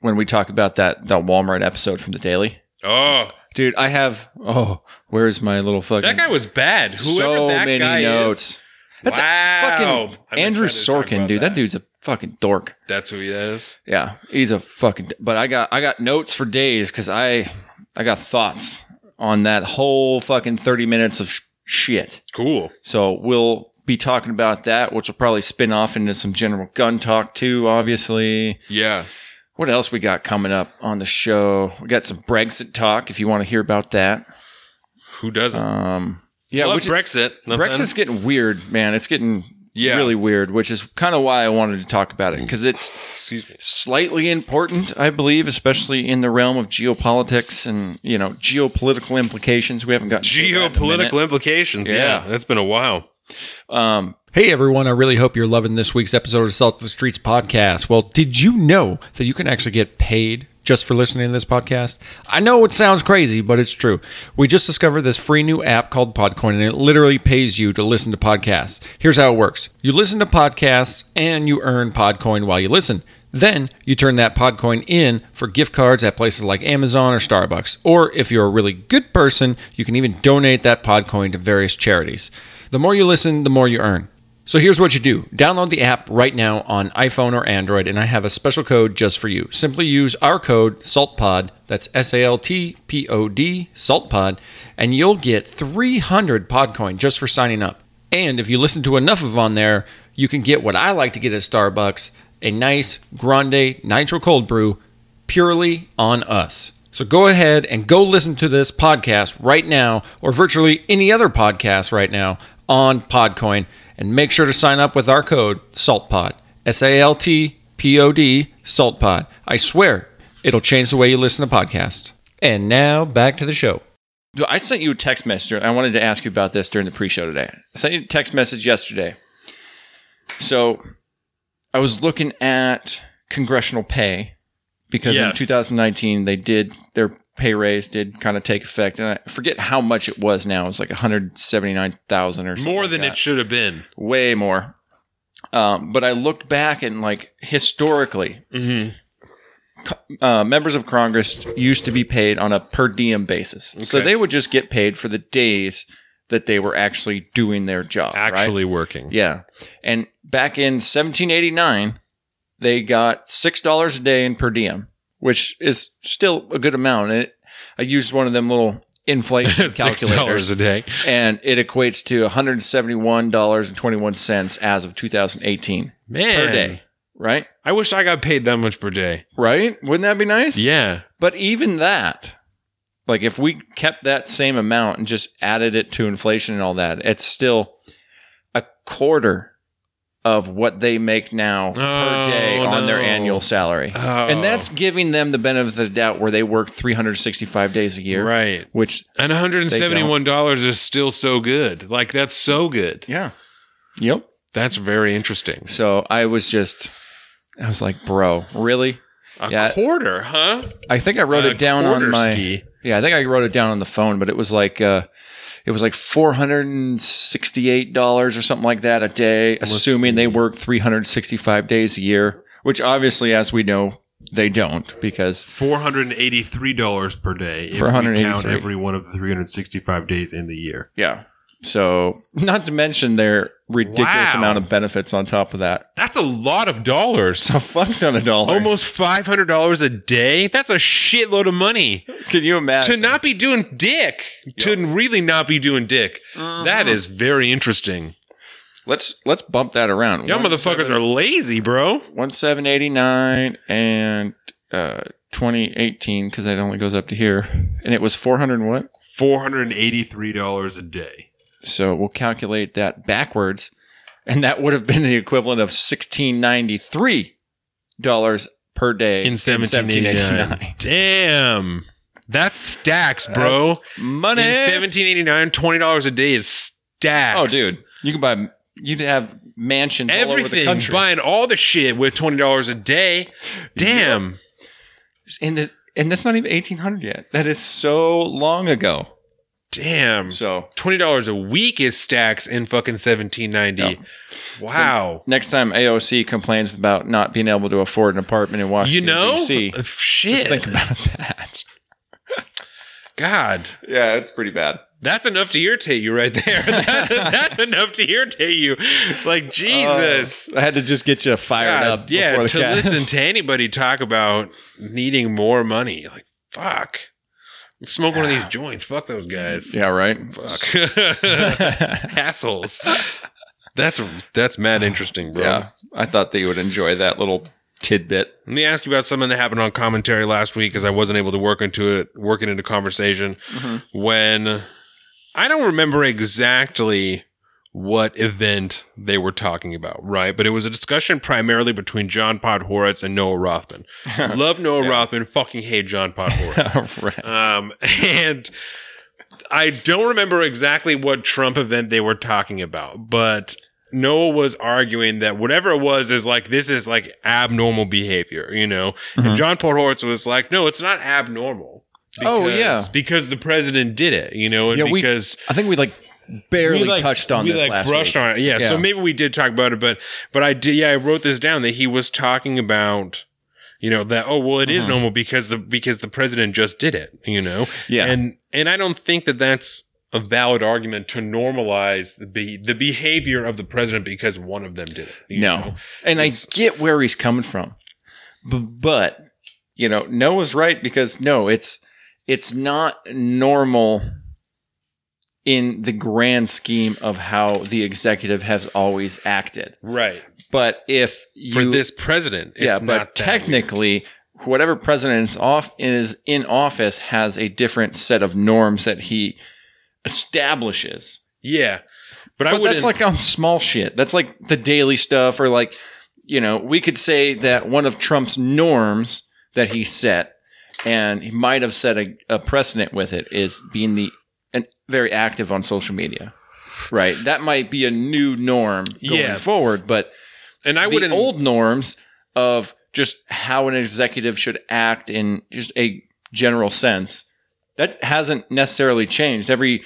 [SPEAKER 1] when we talk about that that Walmart episode from the Daily,
[SPEAKER 2] Oh,
[SPEAKER 1] dude, I have oh, where's my little fucking
[SPEAKER 2] that guy was bad. Whoever
[SPEAKER 1] so
[SPEAKER 2] that
[SPEAKER 1] many
[SPEAKER 2] guy
[SPEAKER 1] notes.
[SPEAKER 2] is.
[SPEAKER 1] That's
[SPEAKER 2] wow.
[SPEAKER 1] fucking
[SPEAKER 2] I'm
[SPEAKER 1] Andrew
[SPEAKER 2] excited to talk
[SPEAKER 1] Sorkin, dude. That. dude's a fucking dork.
[SPEAKER 2] That's who he is.
[SPEAKER 1] Yeah, he's a fucking. But I got I got notes for days because I I got thoughts on that whole fucking thirty minutes of sh- shit.
[SPEAKER 2] Cool.
[SPEAKER 1] So we'll be talking about that, which will probably spin off into some general gun talk too. Obviously,
[SPEAKER 2] Yeah.
[SPEAKER 1] what else we got coming up on the show? We got some Brexit talk if you want to hear about that.
[SPEAKER 2] Who doesn't?
[SPEAKER 1] Um, yeah,
[SPEAKER 2] Love
[SPEAKER 1] which
[SPEAKER 2] Brexit. Nothing?
[SPEAKER 1] Brexit's getting weird, man. It's getting
[SPEAKER 2] Yeah.
[SPEAKER 1] really weird, which is kind of why I wanted to talk about it because it's
[SPEAKER 2] Excuse me.
[SPEAKER 1] slightly important, I believe, especially in the realm of geopolitics and you know geopolitical implications. We haven't got
[SPEAKER 2] Geopolitical implications. Yeah.
[SPEAKER 1] Yeah.
[SPEAKER 2] That's been a while.
[SPEAKER 1] Um,
[SPEAKER 3] Hey everyone, I really hope you're loving this week's episode of Salt of the Streets podcast. Well, did you know that you can actually get paid just for listening to this podcast? I know it sounds crazy, but it's true. We just discovered this free new app called Podcoin, and it literally pays you to listen to podcasts. Here's how it works you listen to podcasts and you earn Podcoin while you listen. Then you turn that Podcoin in for gift cards at places like Amazon or Starbucks. Or if you're a really good person, you can even donate that Podcoin to various charities. The more you listen, the more you earn. So here's what you do download the app right now on iPhone or Android, and I have a special code just for you. Simply use our code SALTPOD, that's S A L T P O D, SALTPOD, and you'll get 300 Podcoin just for signing up. And if you listen to enough of them on there, you can get what I like to get at Starbucks a nice grande nitro cold brew purely on us. So go ahead and go listen to this podcast right now, or virtually any other podcast right now on Podcoin, and make sure to sign up with our code SALTPOD. S A L T P O D, SALTPOD. I swear it'll change the way you listen to podcasts. And now back to the show.
[SPEAKER 1] I sent you a text message. I wanted to ask you about this during the pre-show today. I sent you a text message yesterday. So I was looking at congressional pay because in 2019 they did their pay raise did kind of take effect, and I forget how much it was now. It was like 179,000 or something
[SPEAKER 2] More
[SPEAKER 1] like
[SPEAKER 2] than
[SPEAKER 1] that.
[SPEAKER 2] it should have been.
[SPEAKER 1] way more. Um, but I looked back and like historically,
[SPEAKER 2] Mm-hmm.
[SPEAKER 1] uh, members of Congress used to be paid on a per diem basis. So they would just get paid for the days that they were actually doing their job. right?
[SPEAKER 2] Actually working.
[SPEAKER 1] Yeah. And back in 1789, they got $6 a day in per diem, which is still a good amount. It, I used one of them little inflation calculators
[SPEAKER 2] a day.
[SPEAKER 1] and it equates to $171.21 as of 2018 per day, right?
[SPEAKER 2] I wish I got paid that much per day.
[SPEAKER 1] Right? Wouldn't that be nice?
[SPEAKER 2] Yeah.
[SPEAKER 1] But even that, like if we kept that same amount and just added it to inflation and all that, it's still a quarter of what they make now per
[SPEAKER 2] Oh,
[SPEAKER 1] day on their annual salary.
[SPEAKER 2] Oh.
[SPEAKER 1] And that's giving them the benefit of the doubt where they work 365 days a year.
[SPEAKER 2] right.
[SPEAKER 1] Which,
[SPEAKER 2] And $171 is still so good. Like that's so good.
[SPEAKER 1] yeah. Yep.
[SPEAKER 2] That's very interesting.
[SPEAKER 1] So I was just, I was like, bro, really?
[SPEAKER 2] A
[SPEAKER 1] Yeah.
[SPEAKER 2] quarter, huh?
[SPEAKER 1] I think I wrote
[SPEAKER 2] A
[SPEAKER 1] it down on my.
[SPEAKER 2] ski.
[SPEAKER 1] Yeah, I think I wrote it down on the phone, but it was like uh it was like four hundred and sixty eight dollars or something like that a day, assuming they work three hundred sixty five days a year. Which obviously, as we know, they don't because
[SPEAKER 2] Four hundred and eighty-three dollars per day if
[SPEAKER 1] For
[SPEAKER 2] we count every one of the three hundred sixty-five days in the year.
[SPEAKER 1] yeah. So not to mention their ridiculous
[SPEAKER 2] Wow.
[SPEAKER 1] amount of benefits on top of that.
[SPEAKER 2] That's a lot of dollars.
[SPEAKER 1] A fuck ton of dollars.
[SPEAKER 2] Almost five hundred dollars a day. That's a shitload of money
[SPEAKER 1] Can you imagine?
[SPEAKER 2] to not be doing dick. To really not be doing dick.
[SPEAKER 1] Mm-hmm.
[SPEAKER 2] That is very interesting.
[SPEAKER 1] let's let's bump that around.
[SPEAKER 2] Y'all motherfuckers are lazy, bro.
[SPEAKER 1] one seven eighty nine and uh, twenty eighteen because it only goes up to here, and it was four hundred what?
[SPEAKER 2] Four hundred and eighty-three dollars a day.
[SPEAKER 1] So we'll calculate that backwards, and that would have been the equivalent of sixteen ninety three dollars per day
[SPEAKER 2] In seventeen eighty-nine. Damn. That's stacks, bro.
[SPEAKER 1] That's money.
[SPEAKER 2] In 1789, $20 a day is stacks.
[SPEAKER 1] oh, dude, you can buy. You'd have mansions all over the
[SPEAKER 2] Everything.
[SPEAKER 1] country.
[SPEAKER 2] Buying all the shit with $20 a day. Damn.
[SPEAKER 1] and the, and that's not even eighteen hundred yet. That is so long ago.
[SPEAKER 2] Damn.
[SPEAKER 1] So
[SPEAKER 2] $20 a week is stacks in fucking 1790.
[SPEAKER 1] Yep.
[SPEAKER 2] Wow.
[SPEAKER 1] next time AOC complains about not being able to afford an apartment in Washington you
[SPEAKER 2] know?
[SPEAKER 1] D.C.,
[SPEAKER 2] Uh, Shit.
[SPEAKER 1] just think about that.
[SPEAKER 2] God.
[SPEAKER 1] Yeah, it's pretty bad.
[SPEAKER 2] That's enough to irritate you right there. That- that's enough to irritate you. It's like, Jesus.
[SPEAKER 1] I had to just get you fired
[SPEAKER 2] God,
[SPEAKER 1] up.
[SPEAKER 2] yeah, to
[SPEAKER 1] cast.
[SPEAKER 2] listen to anybody talk about needing more money, like fuck. Smoke one of these joints. Fuck those guys.
[SPEAKER 1] yeah, right.
[SPEAKER 2] Fuck. Assholes. That's that's mad interesting, bro.
[SPEAKER 1] Yeah, I thought that you would enjoy that little tidbit.
[SPEAKER 2] Let me ask you about something that happened on commentary last week because I wasn't able to work into it, working into conversation
[SPEAKER 1] Mm-hmm.
[SPEAKER 2] when I don't remember exactly what event they were talking about, right? But it was a discussion primarily between John Podhoretz and Noah Rothman. Love Noah Rothman, fucking hate John Podhoretz.
[SPEAKER 1] right.
[SPEAKER 2] Um, and I don't remember exactly what Trump event they were talking about, but Noah was arguing that whatever it was is like this is like abnormal behavior, you know.
[SPEAKER 1] Mm-hmm.
[SPEAKER 2] And John Podhoretz was like, no, it's not abnormal.
[SPEAKER 1] Oh, yeah.
[SPEAKER 2] because the president did it, you know, and
[SPEAKER 1] Yeah, we-
[SPEAKER 2] because
[SPEAKER 1] I think we like barely
[SPEAKER 2] like,
[SPEAKER 1] touched on
[SPEAKER 2] we
[SPEAKER 1] this
[SPEAKER 2] like
[SPEAKER 1] last
[SPEAKER 2] brushed
[SPEAKER 1] week.
[SPEAKER 2] on it. Yeah,
[SPEAKER 1] Yeah.
[SPEAKER 2] so maybe we did talk about it, but but I did. Yeah, I wrote this down that he was talking about. You know that oh well it is
[SPEAKER 1] Mm-hmm.
[SPEAKER 2] normal because the because the president just did it you know
[SPEAKER 1] Yeah.
[SPEAKER 2] and and I don't think that that's a valid argument to normalize the be- the behavior of the president because one of them did it you
[SPEAKER 1] No,
[SPEAKER 2] know?
[SPEAKER 1] and I get where he's coming from, B- but you know, Noah's right because no, it's it's not normal in the grand scheme of how the executive has always acted.
[SPEAKER 2] right
[SPEAKER 1] But if you
[SPEAKER 2] for this president it's
[SPEAKER 1] yeah,
[SPEAKER 2] not
[SPEAKER 1] but technically, whatever president is off is in office has a different set of norms that he establishes.
[SPEAKER 2] yeah but, I
[SPEAKER 1] But that's like on small shit. That's like the daily stuff, or like, you know, we could say that one of Trump's norms that he set, and he might have set a, a precedent with it, is being the and very active on social media. Right. That might be a new norm going
[SPEAKER 2] Yeah.
[SPEAKER 1] forward, but
[SPEAKER 2] and I wouldn't
[SPEAKER 1] old norms of just how an executive should act in just a general sense that hasn't necessarily changed every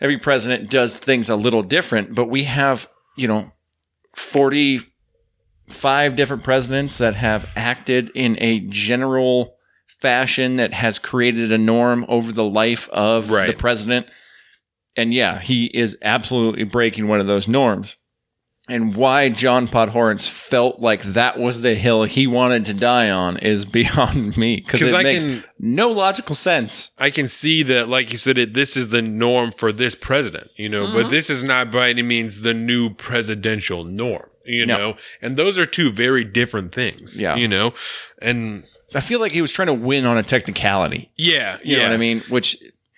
[SPEAKER 1] every president does things a little different but we have you know 45 different presidents that have acted in a general fashion that has created a norm over the life of
[SPEAKER 2] Right.
[SPEAKER 1] the president and yeah he is absolutely breaking one of those norms and why John Podhoretz felt like that was the hill he wanted to die on is beyond me because it
[SPEAKER 2] I
[SPEAKER 1] makes
[SPEAKER 2] can-
[SPEAKER 1] no logical sense.
[SPEAKER 2] I can see that, like you said, it, this is the norm for this president, you know,
[SPEAKER 1] Mm-hmm.
[SPEAKER 2] but this is not by any means the new presidential norm, you
[SPEAKER 1] No.
[SPEAKER 2] know, and those are two very different things,
[SPEAKER 1] Yeah.
[SPEAKER 2] you know, and
[SPEAKER 1] I feel like he was trying to win on a technicality.
[SPEAKER 2] yeah,
[SPEAKER 1] You
[SPEAKER 2] yeah.
[SPEAKER 1] know what I mean? Which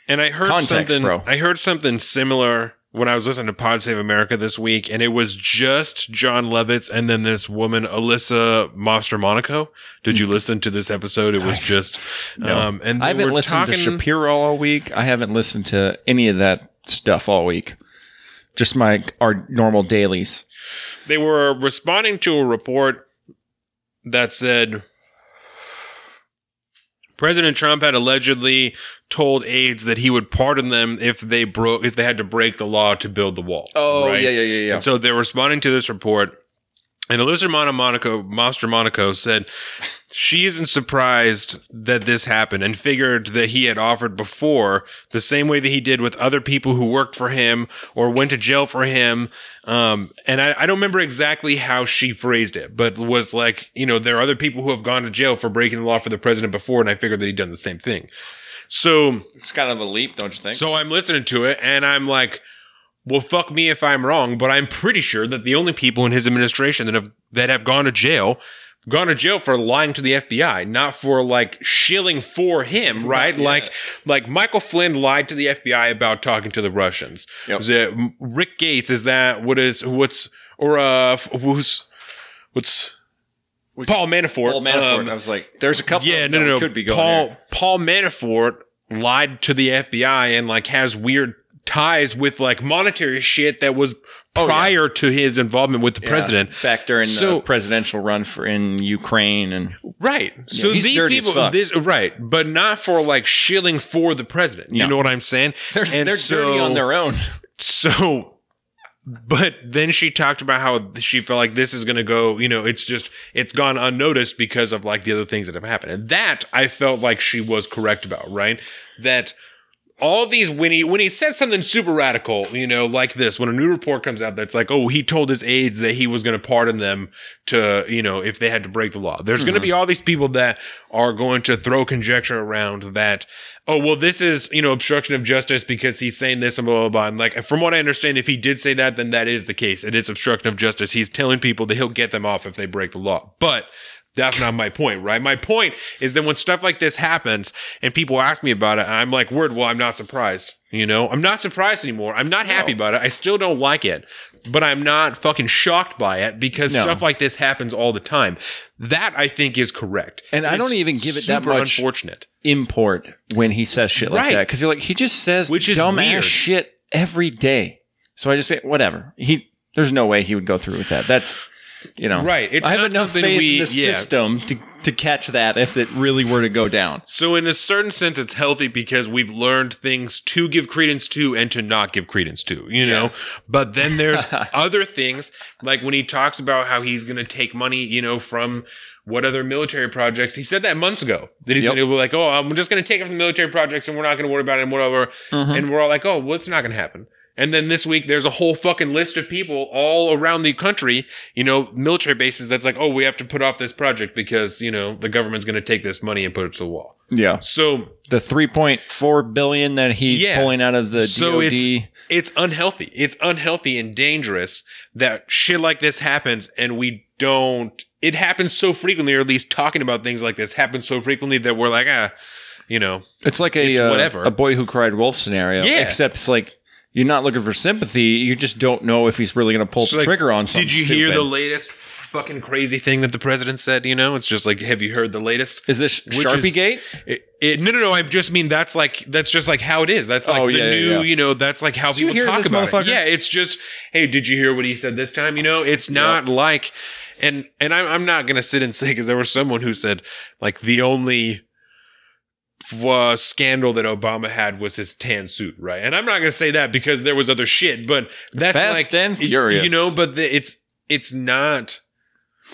[SPEAKER 2] And I heard
[SPEAKER 1] Context,
[SPEAKER 2] something,
[SPEAKER 1] bro.
[SPEAKER 2] I heard something similar when I was listening to Pod Save America this week, and it was just Jon Lovett and then this woman, Alyssa Mastromonaco. Did you listen to this episode? It was just, um, and
[SPEAKER 1] I haven't listened to Shapiro all week. I haven't listened to any of that stuff all week. Just my our normal dailies.
[SPEAKER 2] they were responding to a report that said President Trump had allegedly told aides that he would pardon them if they broke if they had to break the law to build the wall. Oh right?
[SPEAKER 1] yeah, yeah. Yeah, yeah.
[SPEAKER 2] And so they're responding to this report. And Mono- Monaco, Mastromonaco said she isn't surprised that this happened and figured that he had offered before the same way that he did with other people who worked for him or went to jail for him. Um, and I, I don't remember exactly how she phrased it, but was like, you know, there are other people who have gone to jail for breaking the law for the president before, and I figured that he'd done the same thing. So
[SPEAKER 1] It's kind of a leap, don't you think?
[SPEAKER 2] so I'm listening to it and I'm like, well, fuck me if I'm wrong, but I'm pretty sure that the only people in his administration that have that have gone to jail gone to jail for lying to the FBI, not for like shilling for him, right? Like like Michael Flynn lied to the FBI about talking to the Russians.
[SPEAKER 1] Yep.
[SPEAKER 2] It Rick Gates? Is that what is what's or uh who's what's Paul Manafort?
[SPEAKER 1] Paul Manafort.
[SPEAKER 2] um,
[SPEAKER 1] I was like, there's a couple.
[SPEAKER 2] yeah,
[SPEAKER 1] of
[SPEAKER 2] no, no, no.
[SPEAKER 1] Could be going
[SPEAKER 2] Paul. Paul Manafort lied to the FBI and like has weird ties with like monetary shit that was
[SPEAKER 1] Oh, yeah.
[SPEAKER 2] prior to his involvement with the
[SPEAKER 1] Yeah,
[SPEAKER 2] president.
[SPEAKER 1] back during
[SPEAKER 2] So-
[SPEAKER 1] the presidential run for in Ukraine and
[SPEAKER 2] Right. So
[SPEAKER 1] he's
[SPEAKER 2] these people, this right, but not for like shilling for the president. You
[SPEAKER 1] No.
[SPEAKER 2] know what I'm saying?
[SPEAKER 1] they're they're
[SPEAKER 2] so-
[SPEAKER 1] dirty on their own.
[SPEAKER 2] So, but then she talked about how she felt like this is going to go, you know, it's just, it's gone unnoticed because of like the other things that have happened. And that I felt like she was correct about, right? That all these, when he, when he says something super radical, you know, like this, when a new report comes out that's like, oh, he told his aides that he was going to pardon them to, you know, if they had to break the law. There's going to be mm-hmm. all these people that are going to throw conjecture around that, oh, well, this is, you know, obstruction of justice because he's saying this and blah, blah, blah. And like, from what I understand, if he did say that, then that is the case. It is obstruction of justice. He's telling people that he'll get them off if they break the law. But That's not my point, right? My point is that when stuff like this happens and people ask me about it, I'm like, word, well, I'm not surprised. You know, I'm not surprised anymore. I'm not happy
[SPEAKER 1] No.
[SPEAKER 2] about it. I still don't like it, but I'm not fucking shocked by it because
[SPEAKER 1] No.
[SPEAKER 2] stuff like this happens all the time. That I think is correct.
[SPEAKER 1] And I don't even give it that much-
[SPEAKER 2] unfortunate.
[SPEAKER 1] import when he says shit like
[SPEAKER 2] Right.
[SPEAKER 1] that because you're like he just says
[SPEAKER 2] Which is
[SPEAKER 1] dumb
[SPEAKER 2] weird.
[SPEAKER 1] ass shit every day. So I just say whatever. He there's no way he would go through with that. That's you know
[SPEAKER 2] Right. It's
[SPEAKER 1] I have enough faith
[SPEAKER 2] we-
[SPEAKER 1] in the
[SPEAKER 2] yeah.
[SPEAKER 1] system to to catch that if it really were to go down.
[SPEAKER 2] So in a certain sense, it's healthy because we've learned things to give credence to and to not give credence to, you know? But then there's other things, like when he talks about how he's going to take money, you know, from what other military projects. He said that months ago. That he's
[SPEAKER 1] Yep.
[SPEAKER 2] going to be like, oh, I'm just going to take it from the military projects and we're not going to worry about it and whatever. Mm-hmm. And we're all like, oh, what's not going to happen? And then this week, there's a whole fucking list of people all around the country, you know, military bases that's like, oh, we have to put off this project because, you know, the government's going to take this money and put it to the wall.
[SPEAKER 1] Yeah.
[SPEAKER 2] So,
[SPEAKER 1] The 3.4 billion that he's
[SPEAKER 2] Yeah.
[SPEAKER 1] pulling out of the
[SPEAKER 2] so
[SPEAKER 1] DoD.
[SPEAKER 2] it's it's unhealthy. It's unhealthy and dangerous that shit like this happens and we don't. It happens so frequently, or at least talking about things like this happens so frequently that we're like, ah, you know,
[SPEAKER 1] It's like a
[SPEAKER 2] It's
[SPEAKER 1] uh,
[SPEAKER 2] whatever.
[SPEAKER 1] a boy who cried wolf scenario.
[SPEAKER 2] Yeah.
[SPEAKER 1] Except it's like you're not looking for sympathy. You just don't know if he's really going to pull
[SPEAKER 2] So,
[SPEAKER 1] the
[SPEAKER 2] like,
[SPEAKER 1] trigger on something.
[SPEAKER 2] Did you hear the latest fucking crazy thing that the president said? You know, it's just like, have you heard the latest?
[SPEAKER 1] Is this
[SPEAKER 2] Which
[SPEAKER 1] Sharpie
[SPEAKER 2] is-
[SPEAKER 1] Gate?
[SPEAKER 2] It, it, no, no, no. I just mean that's like that's just like how it is. That's like
[SPEAKER 1] Oh,
[SPEAKER 2] the
[SPEAKER 1] yeah,
[SPEAKER 2] new,
[SPEAKER 1] yeah.
[SPEAKER 2] you know. That's like how
[SPEAKER 1] Did
[SPEAKER 2] people talk about it. Yeah, it's just, hey, did you hear what he said this time? You know, it's not like, and and I'm I'm not gonna sit and say because there was someone who said like the only uh, scandal that Obama had was his tan suit, right? And I'm not gonna say that because there was other shit, but that's
[SPEAKER 1] Fast
[SPEAKER 2] like
[SPEAKER 1] and Furious.
[SPEAKER 2] you know. But the, it's it's not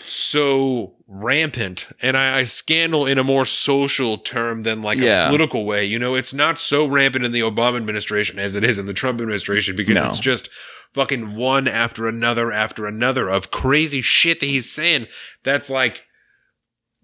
[SPEAKER 2] so rampant and I, I scandal in a more social term than like
[SPEAKER 1] Yeah.
[SPEAKER 2] a political way you know it's not so rampant in the obama administration as it is in the trump administration because
[SPEAKER 1] No.
[SPEAKER 2] it's just fucking one after another after another of crazy shit that he's saying that's like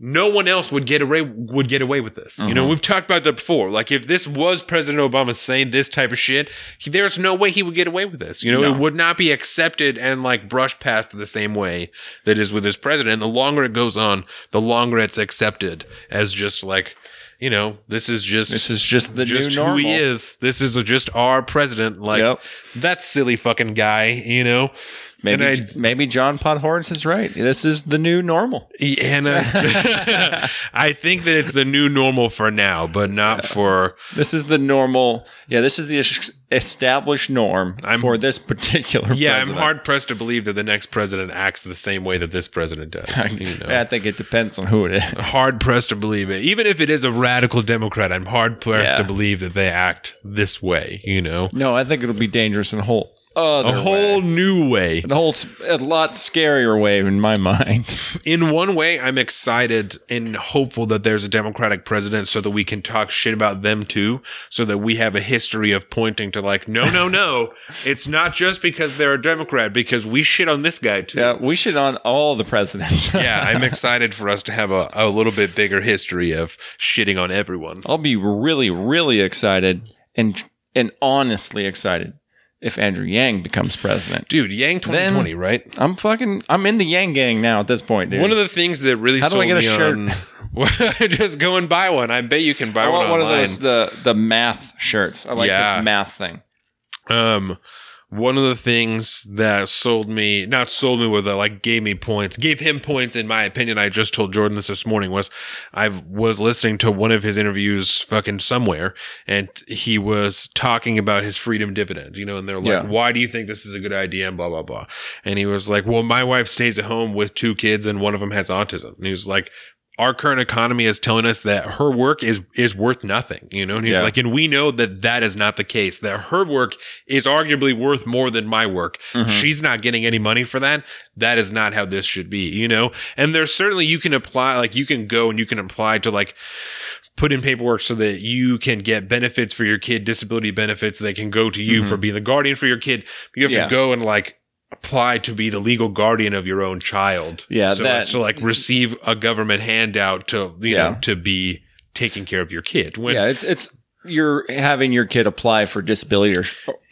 [SPEAKER 2] no one else would get away would get away with this. You know,
[SPEAKER 1] Uh-huh.
[SPEAKER 2] we've talked about that before. Like if this was President Obama saying this type of shit, he, there's no way he would get away with this. You know,
[SPEAKER 1] No.
[SPEAKER 2] it would not be accepted and like brushed past the same way that is with this president. And the longer it goes on, the longer it's accepted as just like, you know, this is just
[SPEAKER 1] This is just the
[SPEAKER 2] just
[SPEAKER 1] new
[SPEAKER 2] who
[SPEAKER 1] normal.
[SPEAKER 2] he is. This is just our president. Like
[SPEAKER 1] Yep.
[SPEAKER 2] that silly fucking guy. You know,
[SPEAKER 1] Maybe
[SPEAKER 2] I-
[SPEAKER 1] maybe John Podhorns is right. This is the new normal.
[SPEAKER 2] and uh, I think that it's the new normal for now, but not for
[SPEAKER 1] This is the normal. Yeah, this is the established norm
[SPEAKER 2] I'm-
[SPEAKER 1] for this particular.
[SPEAKER 2] Yeah,
[SPEAKER 1] president.
[SPEAKER 2] I'm hard pressed to believe that the next president acts the same way that this president does. You know?
[SPEAKER 1] I think it depends on who it is.
[SPEAKER 2] Hard pressed to believe it. Even if it is a radical Democrat, I'm hard pressed
[SPEAKER 1] Yeah.
[SPEAKER 2] to believe that they act this way, you know?
[SPEAKER 1] No, I think it'll be dangerous and whole other
[SPEAKER 2] A whole
[SPEAKER 1] way.
[SPEAKER 2] new way.
[SPEAKER 1] a whole s- a lot scarier way in my mind.
[SPEAKER 2] In one way, I'm excited and hopeful that there's a Democratic president so that we can talk shit about them too, so that we have a history of pointing to like, no, no, no, it's not just because they're a Democrat, because we shit on this guy too.
[SPEAKER 1] yeah, we shit on all the presidents.
[SPEAKER 2] yeah, I'm excited for us to have a, a little bit bigger history of shitting on everyone.
[SPEAKER 1] I'll be really, really excited and and honestly excited if Andrew Yang becomes president.
[SPEAKER 2] Dude, Yang 2020, right?
[SPEAKER 1] I'm fucking. I'm in the Yang gang now at this point, dude.
[SPEAKER 2] One of the things that really
[SPEAKER 1] How do I get a
[SPEAKER 2] shirt? on- just go and buy one. I bet you can buy
[SPEAKER 1] I
[SPEAKER 2] one
[SPEAKER 1] want one of those the the math shirts. I like
[SPEAKER 2] Yeah.
[SPEAKER 1] this math thing.
[SPEAKER 2] Um, one of the things that sold me, not sold me with, uh, like gave me points, gave him points in my opinion. I just told Jordan this this morning was I was listening to one of his interviews fucking somewhere and he was talking about his freedom dividend, you know, and they're like,
[SPEAKER 1] Yeah.
[SPEAKER 2] why do you think this is a good idea? And blah, blah, blah. And he was like, well, my wife stays at home with two kids and one of them has autism. And he was like, our current economy is telling us that her work is is worth nothing, you know. And he's
[SPEAKER 1] Yeah.
[SPEAKER 2] like, and we know that that is not the case. That her work is arguably worth more than my work.
[SPEAKER 1] Mm-hmm.
[SPEAKER 2] She's not getting any money for that. That is not how this should be, you know. And there's certainly you can apply, like you can go and you can apply to like put in paperwork so that you can get benefits for your kid, disability benefits that can go to you for being the guardian for your kid. You have
[SPEAKER 1] Mm-hmm. Yeah.
[SPEAKER 2] to go and like apply to be the legal guardian of your own child.
[SPEAKER 1] Yeah,
[SPEAKER 2] so
[SPEAKER 1] that-
[SPEAKER 2] as to like receive a government handout to you
[SPEAKER 1] Yeah.
[SPEAKER 2] know to be taking care of your kid. When
[SPEAKER 1] yeah, it's it's you're having your kid apply for disability or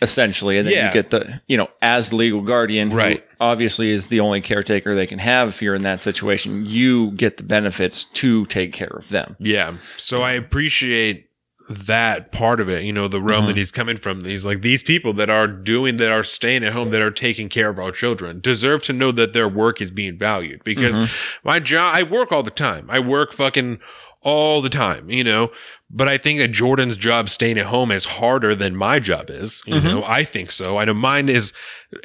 [SPEAKER 1] essentially, and then
[SPEAKER 2] Yeah.
[SPEAKER 1] you get the you know as legal guardian, who
[SPEAKER 2] Right.
[SPEAKER 1] obviously is the only caretaker they can have if you're in that situation. You get the benefits to take care of them.
[SPEAKER 2] Yeah. So I appreciate that part of it, you know, the realm that mm-hmm. he's coming from. He's like, these people that are doing, that are staying at home, that are taking care of our children deserve to know that their work is being valued because mm-hmm. my job, I work all the time. I work fucking all the time, you know, but I think that Jordan's job staying at home is harder than my job is. You mm-hmm. know, I think so. I know mine is,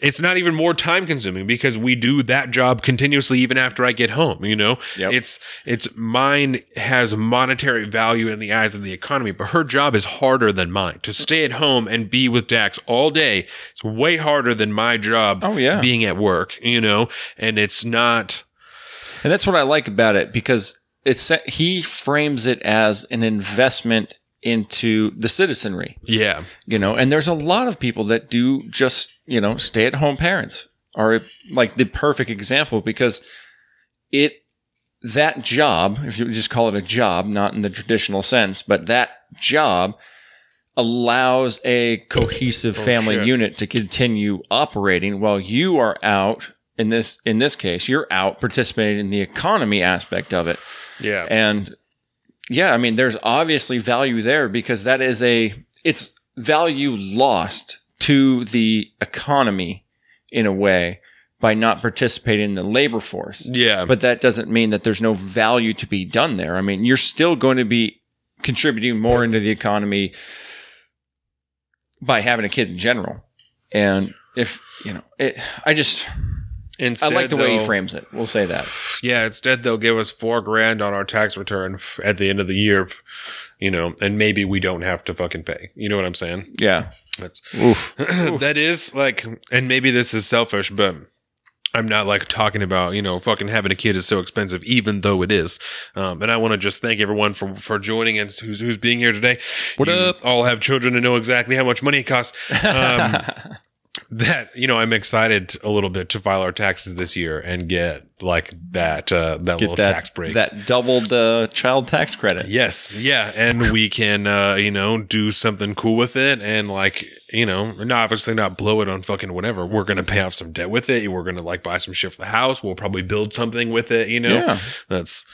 [SPEAKER 2] it's not even more time consuming because we do that job continuously even after I get home, you know?
[SPEAKER 1] Yep.
[SPEAKER 2] It's, it's mine has monetary value in the eyes of the economy, but her job is harder than mine. To stay at home and be with Dax all day is way harder than my job
[SPEAKER 1] Oh, yeah.
[SPEAKER 2] being at work, you know? And it's not,
[SPEAKER 1] And that's what I like about it because it's he frames it as an investment into the citizenry,
[SPEAKER 2] yeah.
[SPEAKER 1] you know. And there's a lot of people that do just, you know, stay at home parents are like the perfect example because it that job, if you just call it a job, not in the traditional sense, but that job allows a cohesive oh, family
[SPEAKER 2] shit.
[SPEAKER 1] unit to continue operating while you are out in this in this case you're out participating in the economy aspect of it
[SPEAKER 2] Yeah.
[SPEAKER 1] and yeah i mean there's obviously value there because that is a it's value lost to the economy in a way by not participating in the labor force
[SPEAKER 2] yeah.
[SPEAKER 1] but that doesn't mean that there's no value to be done there. I mean, you're still going to be contributing more into the economy by having a kid in general. And if, you know, it, I just,
[SPEAKER 2] Instead,
[SPEAKER 1] I like the way he frames it. We'll say that.
[SPEAKER 2] Yeah, instead they'll give us four grand on our tax return at the end of the year, you know, and maybe we don't have to fucking pay. You know what I'm saying?
[SPEAKER 1] Yeah.
[SPEAKER 2] That's
[SPEAKER 1] Oof.
[SPEAKER 2] that is like, and maybe this is selfish, but I'm not like talking about you know fucking having a kid is so expensive, even though it is. Um, and I want to just thank everyone for for joining and who's who's being here today.
[SPEAKER 1] What
[SPEAKER 2] You
[SPEAKER 1] up?
[SPEAKER 2] All have children and know exactly how much money it costs. Um, that you know, I'm excited a little bit to file our taxes this year and get like that uh, that little
[SPEAKER 1] that,
[SPEAKER 2] tax break.
[SPEAKER 1] that doubled uh, child tax credit.
[SPEAKER 2] Yes, yeah, and we can uh, you know do something cool with it, and like you know, and obviously not blow it on fucking whatever. We're gonna pay off some debt with it. We're gonna like buy some shit for the house. We'll probably build something with it. You know,
[SPEAKER 1] Yeah.
[SPEAKER 2] that's.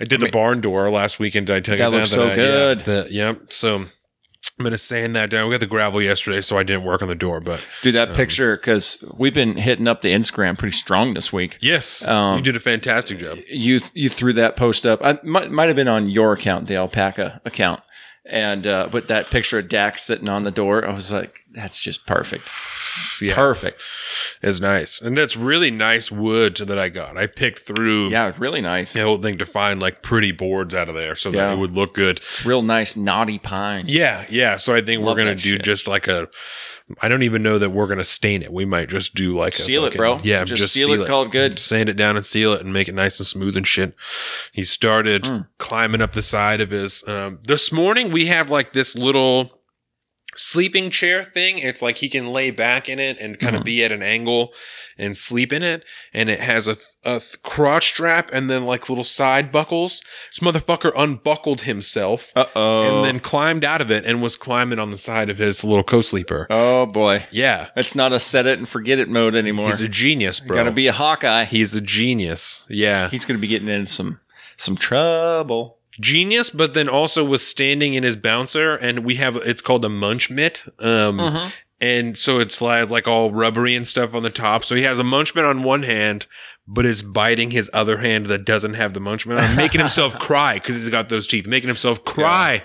[SPEAKER 2] I did the barn door last weekend. Did I tell
[SPEAKER 1] That
[SPEAKER 2] you
[SPEAKER 1] looks
[SPEAKER 2] that?
[SPEAKER 1] so
[SPEAKER 2] I-
[SPEAKER 1] good.
[SPEAKER 2] Yeah, that, yep. So I'm gonna sand that down. We got the gravel yesterday, so I didn't work on the door. But
[SPEAKER 1] Do that picture because we've been hitting up the Instagram pretty strong this week.
[SPEAKER 2] yes,
[SPEAKER 1] Um,
[SPEAKER 2] you did a fantastic job.
[SPEAKER 1] you you threw that post up. I might might have been on your account, the alpaca account, and uh, but that picture of Dax sitting on the door, I was like, that's just perfect,
[SPEAKER 2] Yeah,
[SPEAKER 1] perfect.
[SPEAKER 2] it's nice, and that's really nice wood that I got. I picked through.
[SPEAKER 1] Yeah, really nice.
[SPEAKER 2] the whole thing to find like pretty boards out of there so that it would look good.
[SPEAKER 1] It's real nice knotty pine.
[SPEAKER 2] Yeah, yeah. So I think
[SPEAKER 1] Love
[SPEAKER 2] we're gonna
[SPEAKER 1] that
[SPEAKER 2] do
[SPEAKER 1] shit.
[SPEAKER 2] just like a. I don't even know that we're gonna stain it. We might just do like a
[SPEAKER 1] Seal it, bro.
[SPEAKER 2] Yeah,
[SPEAKER 1] Just seal it, call it good.
[SPEAKER 2] Sand it down and seal it and make it nice and smooth and shit. He started
[SPEAKER 1] Hmm.
[SPEAKER 2] climbing up the side of his. Um, this morning we have like this little sleeping chair thing. It's like he can lay back in it and kind of
[SPEAKER 1] Mhm.
[SPEAKER 2] be at an angle and sleep in it. And it has a, th- a th- crotch strap and then like little side buckles. This motherfucker unbuckled himself
[SPEAKER 1] Uh oh.
[SPEAKER 2] and then climbed out of it and was climbing on the side of his little co-sleeper.
[SPEAKER 1] oh boy,
[SPEAKER 2] Yeah.
[SPEAKER 1] it's not a set it and forget it mode anymore.
[SPEAKER 2] He's a genius, bro.
[SPEAKER 1] Got to be a Hawkeye.
[SPEAKER 2] He's a genius. Yeah.
[SPEAKER 1] he's going to be getting in some some trouble.
[SPEAKER 2] Genius, but then also was standing in his bouncer and we have, it's called a munch mitt. Um,
[SPEAKER 1] Mm-hmm.
[SPEAKER 2] and so it's like, like all rubbery and stuff on the top. So he has a munch mitt on one hand, but is biting his other hand that doesn't have the munch mitt on, making himself cry because he's got those teeth, making himself cry,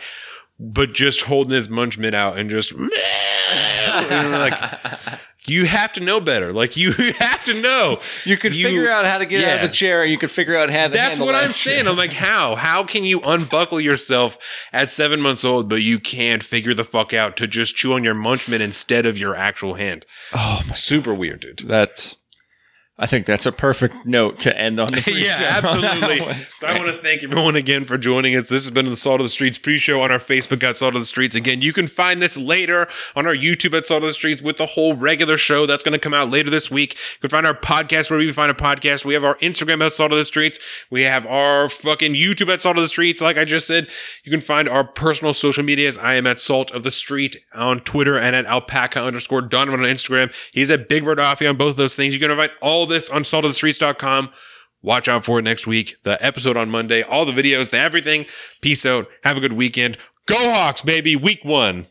[SPEAKER 2] but just holding his munch mitt out and just, like, you have to know better. Like you have to know.
[SPEAKER 1] You could
[SPEAKER 2] You-
[SPEAKER 1] figure out how to get out of the chair. You could figure out how to.
[SPEAKER 2] That's what
[SPEAKER 1] that
[SPEAKER 2] I'm
[SPEAKER 1] shit.
[SPEAKER 2] saying. I'm like, how? How can you unbuckle yourself at seven months old, but you can't figure the fuck out to just chew on your munch mitt instead of your actual hand?
[SPEAKER 1] Oh,
[SPEAKER 2] Super weird, dude.
[SPEAKER 1] that's I think that's a perfect note to end on. The
[SPEAKER 2] yeah,
[SPEAKER 1] pre-show.
[SPEAKER 2] absolutely. So I want to thank everyone again for joining us. This has been the Salt of the Streets pre-show on our Facebook at Salt of the Streets. Again, you can find this later on our YouTube at Salt of the Streets with the whole regular show that's going to come out later this week. You can find our podcast wherever you find a podcast. We have our Instagram at Salt of the Streets. We have our fucking YouTube at Salt of the Streets. Like I just said, you can find our personal social medias. I am at Salt of the Street on Twitter and at alpaca underscore Donovan on Instagram. He's at Big Bird Offie on both of those things. You can find all this on saltofthestreets.com. Watch out for it next week. The episode on Monday, all the videos, the everything. Peace out. Have a good weekend. Go Hawks, baby. Week one.